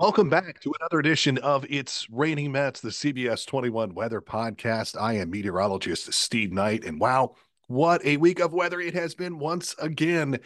Welcome back to another edition of It's Raining Mets, the CBS 21 Weather Podcast. I am meteorologist Steve Knight, and wow, what a week of weather it has been once again.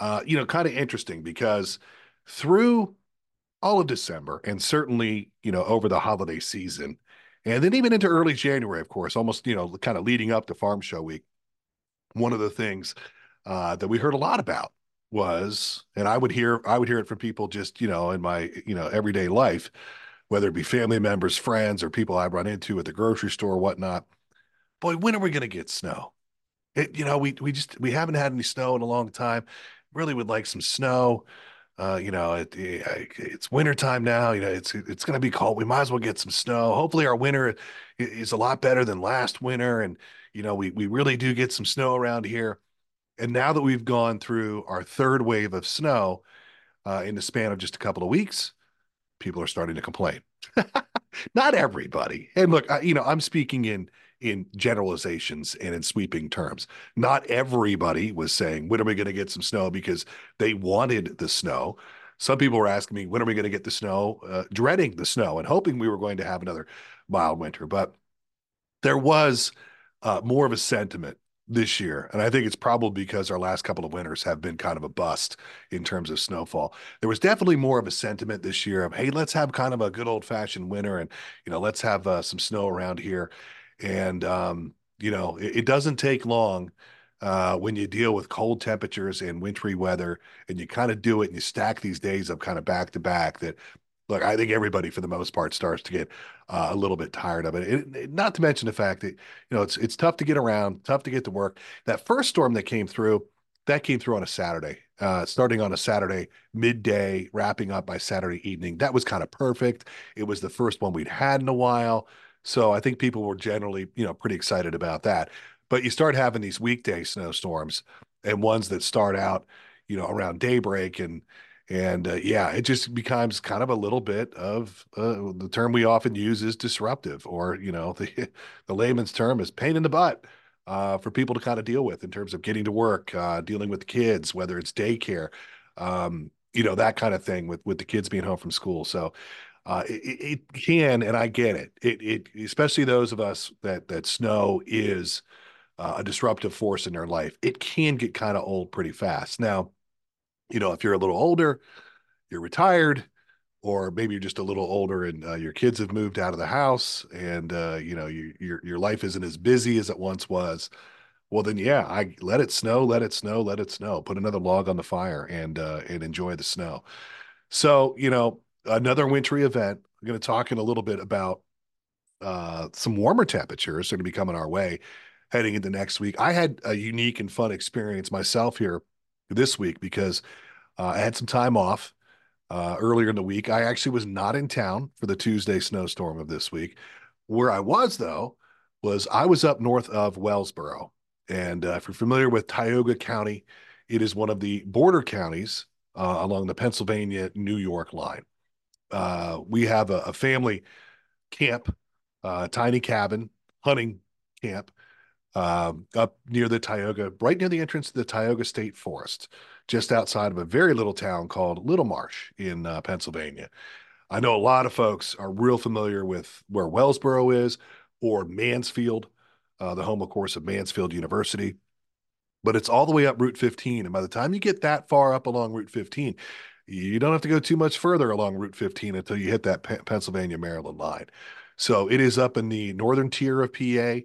Uh, you know, kind of interesting because through all of December and certainly, you know, over the holiday season, and then even into early January, of course, almost, you know, kind of leading up to Farm Show Week, one of the things uh, that we heard a lot about was, and I would hear I would hear it from people just you know in my you know everyday life, whether it be family members, friends, or people I run into at the grocery store, or whatnot. Boy, when are we going to get snow? It, you know, we we just we haven't had any snow in a long time. Really would like some snow. Uh, you know, it, it, it's winter time now. You know, it's it's going to be cold. We might as well get some snow. Hopefully, our winter is a lot better than last winter, and you know, we we really do get some snow around here. And now that we've gone through our third wave of snow uh, in the span of just a couple of weeks, people are starting to complain. Not everybody. And look, I, you know, I'm speaking in in generalizations and in sweeping terms. Not everybody was saying, when are we going to get some snow because they wanted the snow. Some people were asking me, when are we going to get the snow, uh, dreading the snow and hoping we were going to have another mild winter. But there was uh, more of a sentiment this year. And I think it's probably because our last couple of winters have been kind of a bust in terms of snowfall. There was definitely more of a sentiment this year of, hey, let's have kind of a good old fashioned winter and, you know, let's have uh, some snow around here. And, um, you know, it, it doesn't take long uh, when you deal with cold temperatures and wintry weather and you kind of do it and you stack these days up kind of back to back that look, I think everybody for the most part starts to get uh, a little bit tired of it. It, it. Not to mention the fact that you know it's it's tough to get around, tough to get to work. That first storm that came through, that came through on a Saturday, uh, starting on a Saturday midday, wrapping up by Saturday evening. That was kind of perfect. It was the first one we'd had in a while, so I think people were generally you know pretty excited about that. But you start having these weekday snowstorms and ones that start out you know around daybreak and and uh, yeah, it just becomes kind of a little bit of uh, the term we often use is disruptive, or you know, the the layman's term is pain in the butt uh, for people to kind of deal with in terms of getting to work, uh, dealing with kids, whether it's daycare, um, you know, that kind of thing with with the kids being home from school. So uh, it, it, can, and I get it. It it especially those of us that that snow is uh, a disruptive force in their life. It can get kind of old pretty fast. Now you know, if you're a little older, you're retired, or maybe you're just a little older and uh, your kids have moved out of the house and uh, you know you, your your life isn't as busy as it once was. Well, then yeah, I let it snow, let it snow, let it snow. Put another log on the fire and uh, and enjoy the snow. So you know, another wintry event. I'm going to talk in a little bit about uh, some warmer temperatures are going to be coming our way heading into next week. I had a unique and fun experience myself here this week because uh, I had some time off uh, earlier in the week. I actually was not in town for the Tuesday snowstorm of this week. Where I was, though, was I was up north of Wellsboro. And uh, if you're familiar with Tioga County, it is one of the border counties uh, along the Pennsylvania New York line. Uh, we have a, a family camp, uh, tiny cabin, hunting camp um, up near the Tioga, right near the entrance to the Tioga State Forest, just outside of a very little town called Little Marsh in uh, Pennsylvania. I know a lot of folks are real familiar with where Wellsboro is or Mansfield, uh, the home, of course, of Mansfield University. But it's all the way up Route 15. And by the time you get that far up along Route 15, you don't have to go too much further along Route 15 until you hit that Pennsylvania Maryland line. So it is up in the northern tier of PA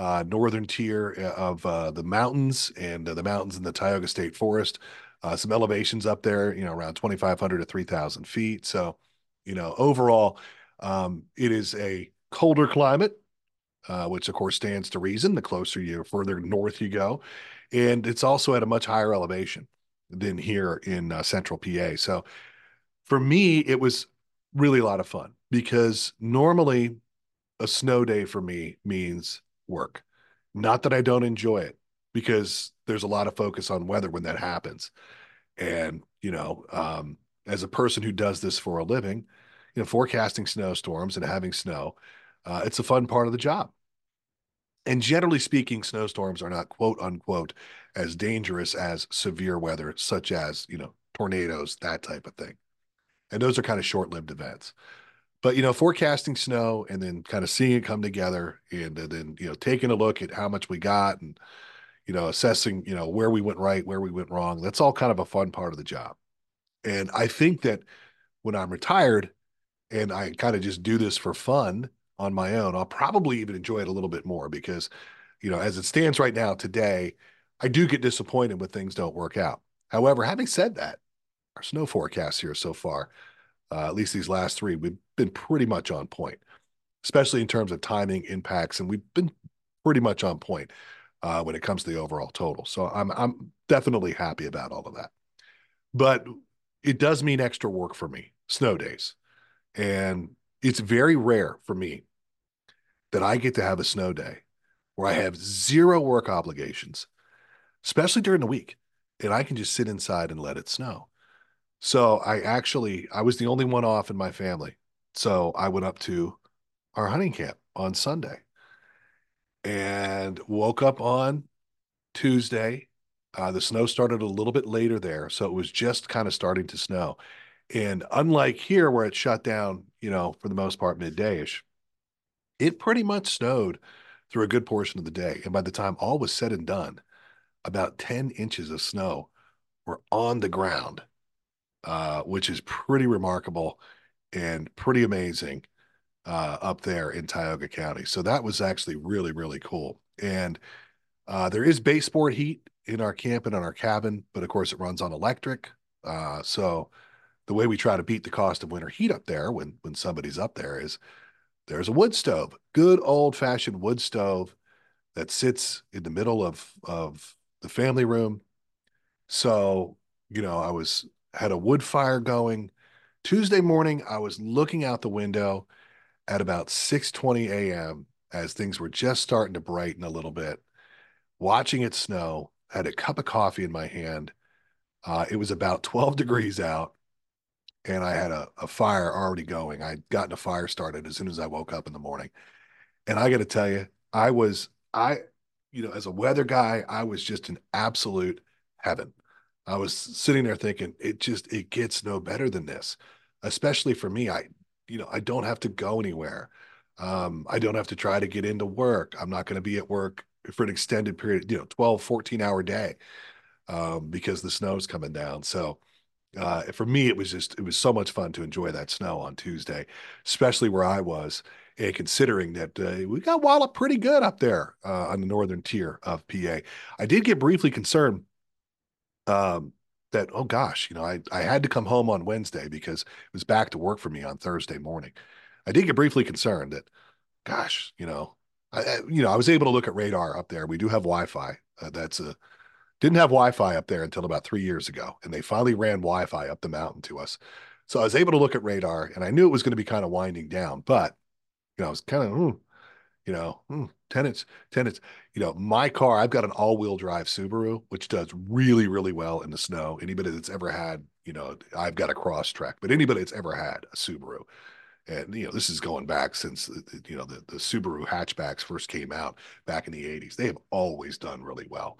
uh, northern tier uh, of uh, the mountains and uh, the mountains in the Tioga State Forest. Uh, some elevations up there, you know, around 2,500 to 3,000 feet. So, you know, overall, um, it is a colder climate, uh, which of course stands to reason. The closer you, further north you go, and it's also at a much higher elevation than here in central PA. So, for me, it was really a lot of fun because normally a snow day for me means work. Not that I don't enjoy it, because there's a lot of focus on weather when that happens. And, you know, um, as a person who does this for a living, you know, forecasting snowstorms and having snow, uh, it's a fun part of the job. And generally speaking, snowstorms are not quote unquote as dangerous as severe weather, such as, you know, tornadoes, that type of thing. And those are kind of short lived events. But, you know, forecasting snow and then kind of seeing it come together and, and then, you know, taking a look at how much we got and, you know, assessing, you know, where we went right, where we went wrong. That's all kind of a fun part of the job. And I think that when I'm retired and I kind of just do this for fun on my own, I'll probably even enjoy it a little bit more because, you know, as it stands right now today, I do get disappointed when things don't work out. However, having said that, our snow forecast here so far, uh, at least these last three, we've been pretty much on point, especially in terms of timing impacts, and we've been pretty much on point uh, when it comes to the overall total. So I'm I'm definitely happy about all of that. But it does mean extra work for me, snow days, and it's very rare for me that I get to have a snow day where I have zero work obligations, especially during the week, and I can just sit inside and let it snow. So I actually I was the only one off in my family. So I went up to our hunting camp on Sunday and woke up on Tuesday. Uh, the snow started a little bit later there, so it was just kind of starting to snow. And unlike here, where it shut down, you know, for the most part middayish, it pretty much snowed through a good portion of the day. And by the time all was said and done, about 10 inches of snow were on the ground, uh, which is pretty remarkable and pretty amazing uh, up there in Tioga County. So that was actually really, really cool. And uh, there is baseboard heat in our camp and in our cabin, but of course it runs on electric. Uh, so the way we try to beat the cost of winter heat up there when when somebody's up there is there's a wood stove, good old fashioned wood stove that sits in the middle of of the family room. So, you know, I was had a wood fire going. Tuesday morning, I was looking out the window at about 6:20 a.m. as things were just starting to brighten a little bit, watching it snow. Had a cup of coffee in my hand. Uh, it was about 12 degrees out, and I had a, a fire already going. I'd gotten a fire started as soon as I woke up in the morning. And I got to tell you, I was I you know, as a weather guy, I was just in absolute heaven. I was sitting there thinking, it just it gets no better than this. Especially for me, I, you know, I don't have to go anywhere. Um, I don't have to try to get into work. I'm not going to be at work for an extended period, you know, 12, 14 hour day um, because the snow's coming down. So uh, for me, it was just, it was so much fun to enjoy that snow on Tuesday, especially where I was and considering that uh, we got walloped pretty good up there uh, on the northern tier of PA. I did get briefly concerned um, that oh gosh, you know, I I had to come home on Wednesday because it was back to work for me on Thursday morning. I did get briefly concerned that, gosh, you know, I, you know I was able to look at radar up there. We do have Wi-Fi. Uh, that's a didn't have Wi-Fi up there until about three years ago, and they finally ran Wi-Fi up the mountain to us. So I was able to look at radar, and I knew it was going to be kind of winding down, but you know, I was kind of, mm, you know, mm, tenants, tenants. You know, my car, I've got an all-wheel drive Subaru, which does really, really well in the snow. Anybody that's ever had, you know, I've got a Crosstrek, but anybody that's ever had a Subaru, and you know, this is going back since you know the the Subaru hatchbacks first came out back in the '80s. They have always done really well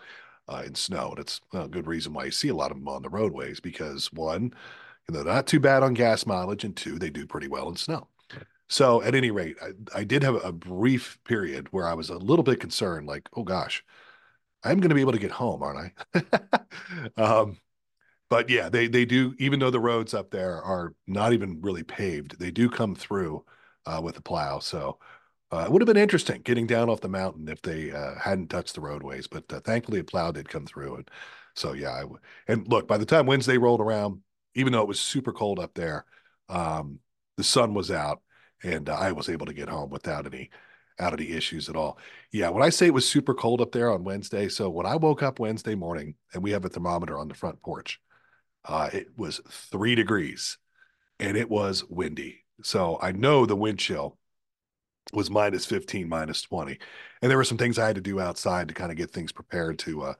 uh, in snow, and it's a good reason why you see a lot of them on the roadways because one, you know, not too bad on gas mileage, and two, they do pretty well in snow. So at any rate, I, I did have a brief period where I was a little bit concerned, like, oh gosh, I'm going to be able to get home, aren't I? um, but yeah, they they do. Even though the roads up there are not even really paved, they do come through uh, with a plow. So uh, it would have been interesting getting down off the mountain if they uh, hadn't touched the roadways. But uh, thankfully, a plow did come through, and so yeah. I w- and look, by the time Wednesday rolled around, even though it was super cold up there, um, the sun was out and uh, I was able to get home without any out any issues at all. Yeah, when I say it was super cold up there on Wednesday, so when I woke up Wednesday morning and we have a thermometer on the front porch, uh, it was three degrees and it was windy. So I know the wind chill was minus 15, minus 20. And there were some things I had to do outside to kind of get things prepared to uh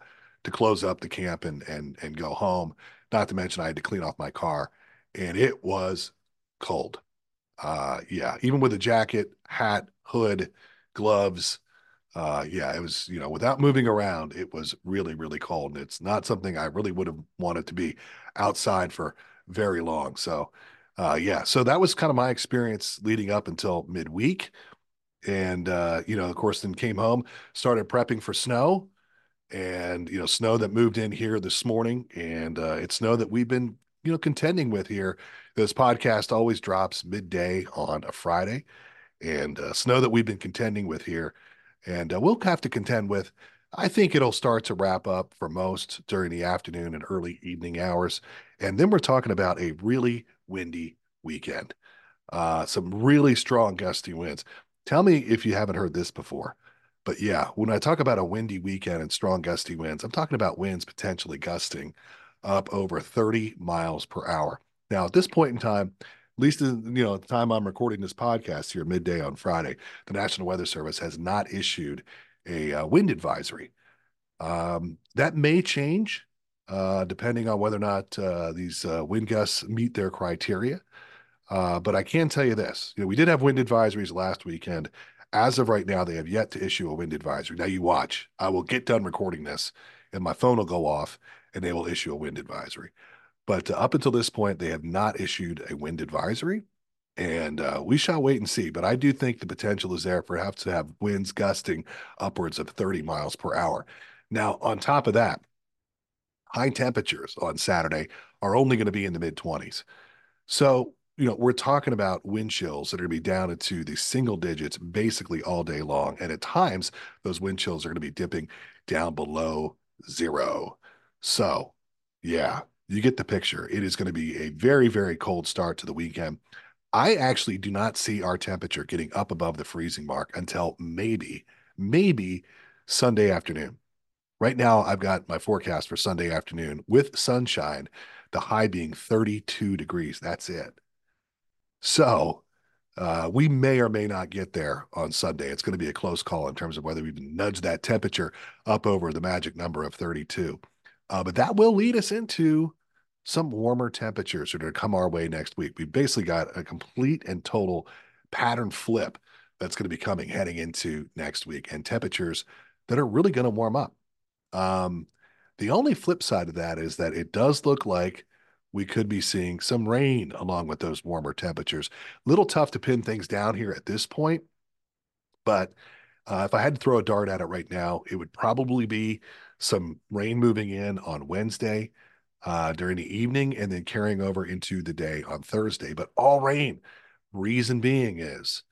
to close up the camp and and and go home. Not to mention I had to clean off my car and it was cold uh, yeah, even with a jacket, hat, hood, gloves, uh, yeah, it was, you know, without moving around, it was really, really cold. And it's not something I really would have wanted to be outside for very long. So, Uh, yeah, so that was kind of my experience leading up until midweek. And, uh, you know, of course, then came home, started prepping for snow and, you know, snow that moved in here this morning. And uh, it's snow that we've been, you know, contending with here. This podcast always drops midday on a Friday and uh, snow that we've been contending with here. And uh, we'll have to contend with. I think it'll start to wrap up for most during the afternoon and early evening hours. And then we're talking about a really windy weekend. Uh, some really strong gusty winds. Tell me if you haven't heard this before. But yeah, when I talk about a windy weekend and strong gusty winds, I'm talking about winds potentially gusting up over 30 miles per hour. Now, at this point in time, at least in, you know, at the time I'm recording this podcast here midday on Friday, the National Weather Service has not issued a uh, wind advisory. Um, that may change uh, depending on whether or not uh, these uh, wind gusts meet their criteria. Uh, but I can tell you this: you know, we did have wind advisories last weekend. As of right now, they have yet to issue a wind advisory. Now you watch. I will get done recording this, and my phone will go off, and they will issue a wind advisory. But uh, up until this point, they have not issued a wind advisory, and uh, we shall wait and see. But I do think the potential is there perhaps to have winds gusting upwards of 30 miles per hour. Now, on top of that, high temperatures on Saturday are only going to be in the mid 20s. So, you know, we're talking about wind chills that are going to be down into the single digits basically all day long. And at times, those wind chills are going to be dipping down below zero. So, yeah, you get the picture. It is going to be a very, very cold start to the weekend. I actually do not see our temperature getting up above the freezing mark until maybe, maybe Sunday afternoon. Right now, I've got my forecast for Sunday afternoon with sunshine, the high being 32 degrees. That's it. So uh, we may or may not get there on Sunday. It's going to be a close call in terms of whether we nudge that temperature up over the magic number of 32. Uh, but that will lead us into some warmer temperatures that are to come our way next week. We've basically got a complete and total pattern flip that's going to be coming heading into next week and temperatures that are really going to warm up. Um, the only flip side of that is that it does look like we could be seeing some rain along with those warmer temperatures. Little tough to pin things down here at this point, but uh, if I had to throw a dart at it right now, it would probably be some rain moving in on Wednesday uh, during the evening and then carrying over into the day on Thursday, but all rain. Reason being is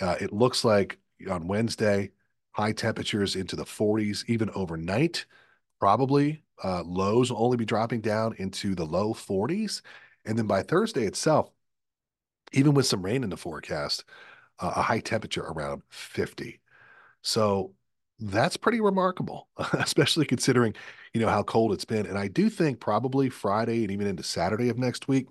uh, it looks like on Wednesday, high temperatures into the 40s, even overnight. Probably uh, lows will only be dropping down into the low 40s. And then by Thursday itself, even with some rain in the forecast, uh, a high temperature around 50. So that's pretty remarkable, especially considering, you know, how cold it's been. And I do think probably Friday and even into Saturday of next week,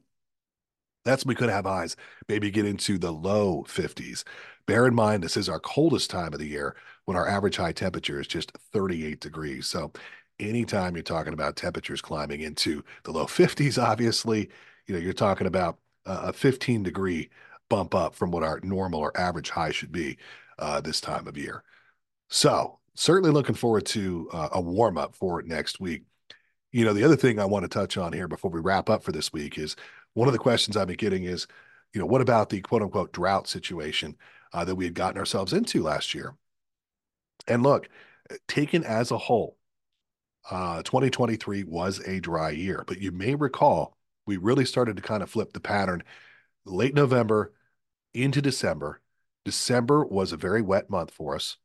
that's when we could have highs, maybe get into the low 50s. Bear in mind, this is our coldest time of the year when our average high temperature is just 38 degrees. So, anytime you're talking about temperatures climbing into the low 50s, obviously, you know, you're talking about a 15 degree bump up from what our normal or average high should be uh, this time of year. So, certainly looking forward to uh, a warm up for next week. You know, the other thing I want to touch on here before we wrap up for this week is one of the questions I've been getting is, you know, what about the quote unquote drought situation uh, that we had gotten ourselves into last year? And look, taken as a whole, uh, 2023 was a dry year, but you may recall we really started to kind of flip the pattern late November into December. December was a very wet month for us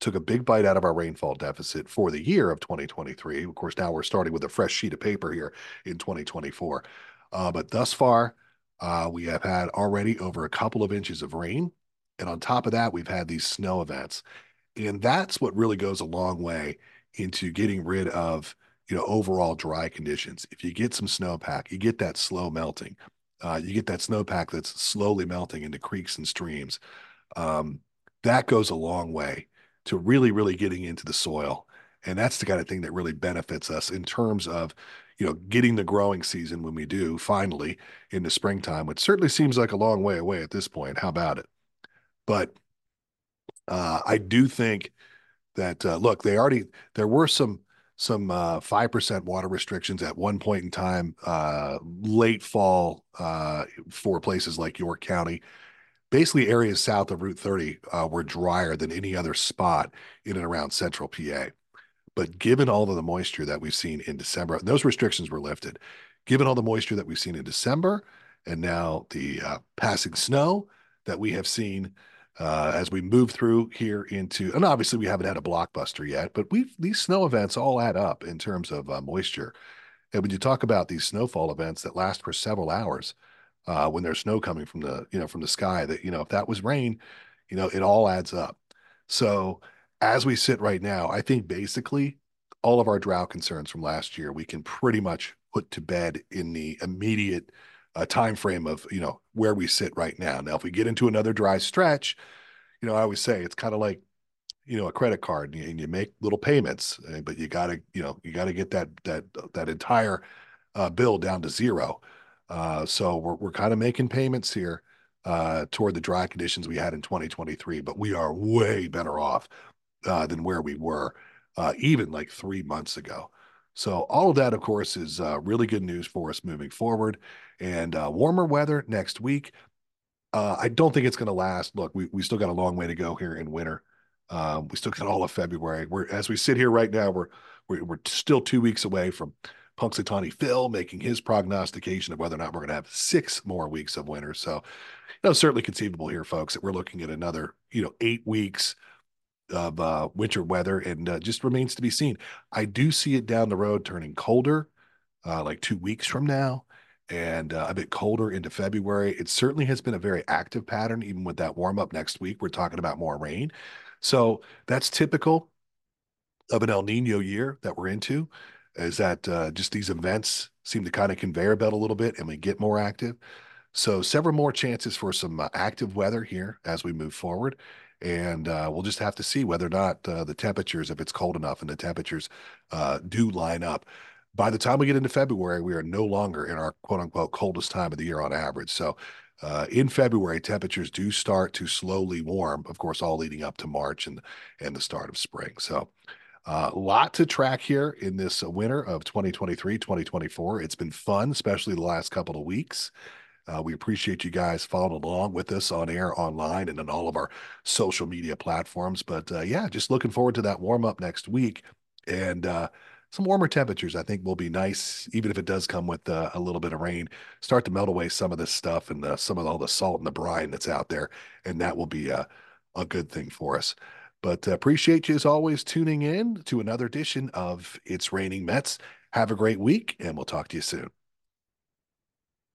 took a big bite out of our rainfall deficit for the year of 2023. Of course, now we're starting with a fresh sheet of paper here in 2024. Uh, but thus far, uh, we have had already over a couple of inches of rain. And on top of that, we've had these snow events. And that's what really goes a long way into getting rid of, you know, overall dry conditions. If you get some snowpack, you get that slow melting. Uh, you get that snowpack that's slowly melting into creeks and streams. Um, that goes a long way to really, really getting into the soil. And that's the kind of thing that really benefits us in terms of, you know, getting the growing season when we do finally in the springtime, which certainly seems like a long way away at this point. How about it? But uh, I do think that uh, look, they already there were some some uh, 5% water restrictions at one point in time, uh, late fall uh, for places like York County. Basically, areas south of Route 30 uh, were drier than any other spot in and around central PA. But given all of the moisture that we've seen in December, those restrictions were lifted. Given all the moisture that we've seen in December and now the uh, passing snow that we have seen uh, as we move through here into, and obviously we haven't had a blockbuster yet, but we've these snow events all add up in terms of uh, moisture. And when you talk about these snowfall events that last for several hours, uh, when there's snow coming from the you know from the sky, that you know if that was rain, you know it all adds up. So as we sit right now, I think basically all of our drought concerns from last year we can pretty much put to bed in the immediate uh, time frame of you know where we sit right now. Now, if we get into another dry stretch, you know, I always say it's kind of like you know a credit card, and you, and you make little payments, eh, but you got to you know you got to get that that that entire uh, bill down to zero. Uh, so we're we're kind of making payments here uh, toward the dry conditions we had in 2023, but we are way better off uh, than where we were uh, even like three months ago. So all of that, of course, is uh, really good news for us moving forward. And uh, warmer weather next week. I don't think it's going to last. Look, we we still got a long way to go here in winter. Um, we still got all of February. We're as we sit here right now, we're we're, we're still two weeks away from Punxsutawney Phil making his prognostication of whether or not we're going to have six more weeks of winter. So, you know, certainly conceivable here, folks, that we're looking at another you know eight weeks of uh, winter weather, and uh, just remains to be seen. I do see it down the road turning colder, uh, like two weeks from now, and uh, a bit colder into February. It certainly has been a very active pattern, even with that warm up next week. We're talking about more rain, so that's typical of an El Nino year that we're into. Is that uh, just these events seem to kind of conveyor belt a little bit, and we get more active. So several more chances for some uh, active weather here as we move forward and uh, we'll just have to see whether or not uh, the temperatures, if it's cold enough, and the temperatures uh, do line up. By the time we get into February, we are no longer in our quote unquote coldest time of the year on average. So, uh, in February, temperatures do start to slowly warm. Of course, all leading up to March and and the start of spring. So, a uh, lot to track here in this winter of 2023 2024. It's been fun, especially the last couple of weeks. Uh, we appreciate you guys following along with us on air, online, and on all of our social media platforms. But uh, yeah, just looking forward to that warm up next week and uh, some warmer temperatures. I think will be nice, even if it does come with uh, a little bit of rain. Start to melt away some of this stuff and uh, some of all the salt and the brine that's out there, and that will be a, a good thing for us. But uh, appreciate you as always tuning in to another edition of It's Raining Mets. Have a great week, and we'll talk to you soon.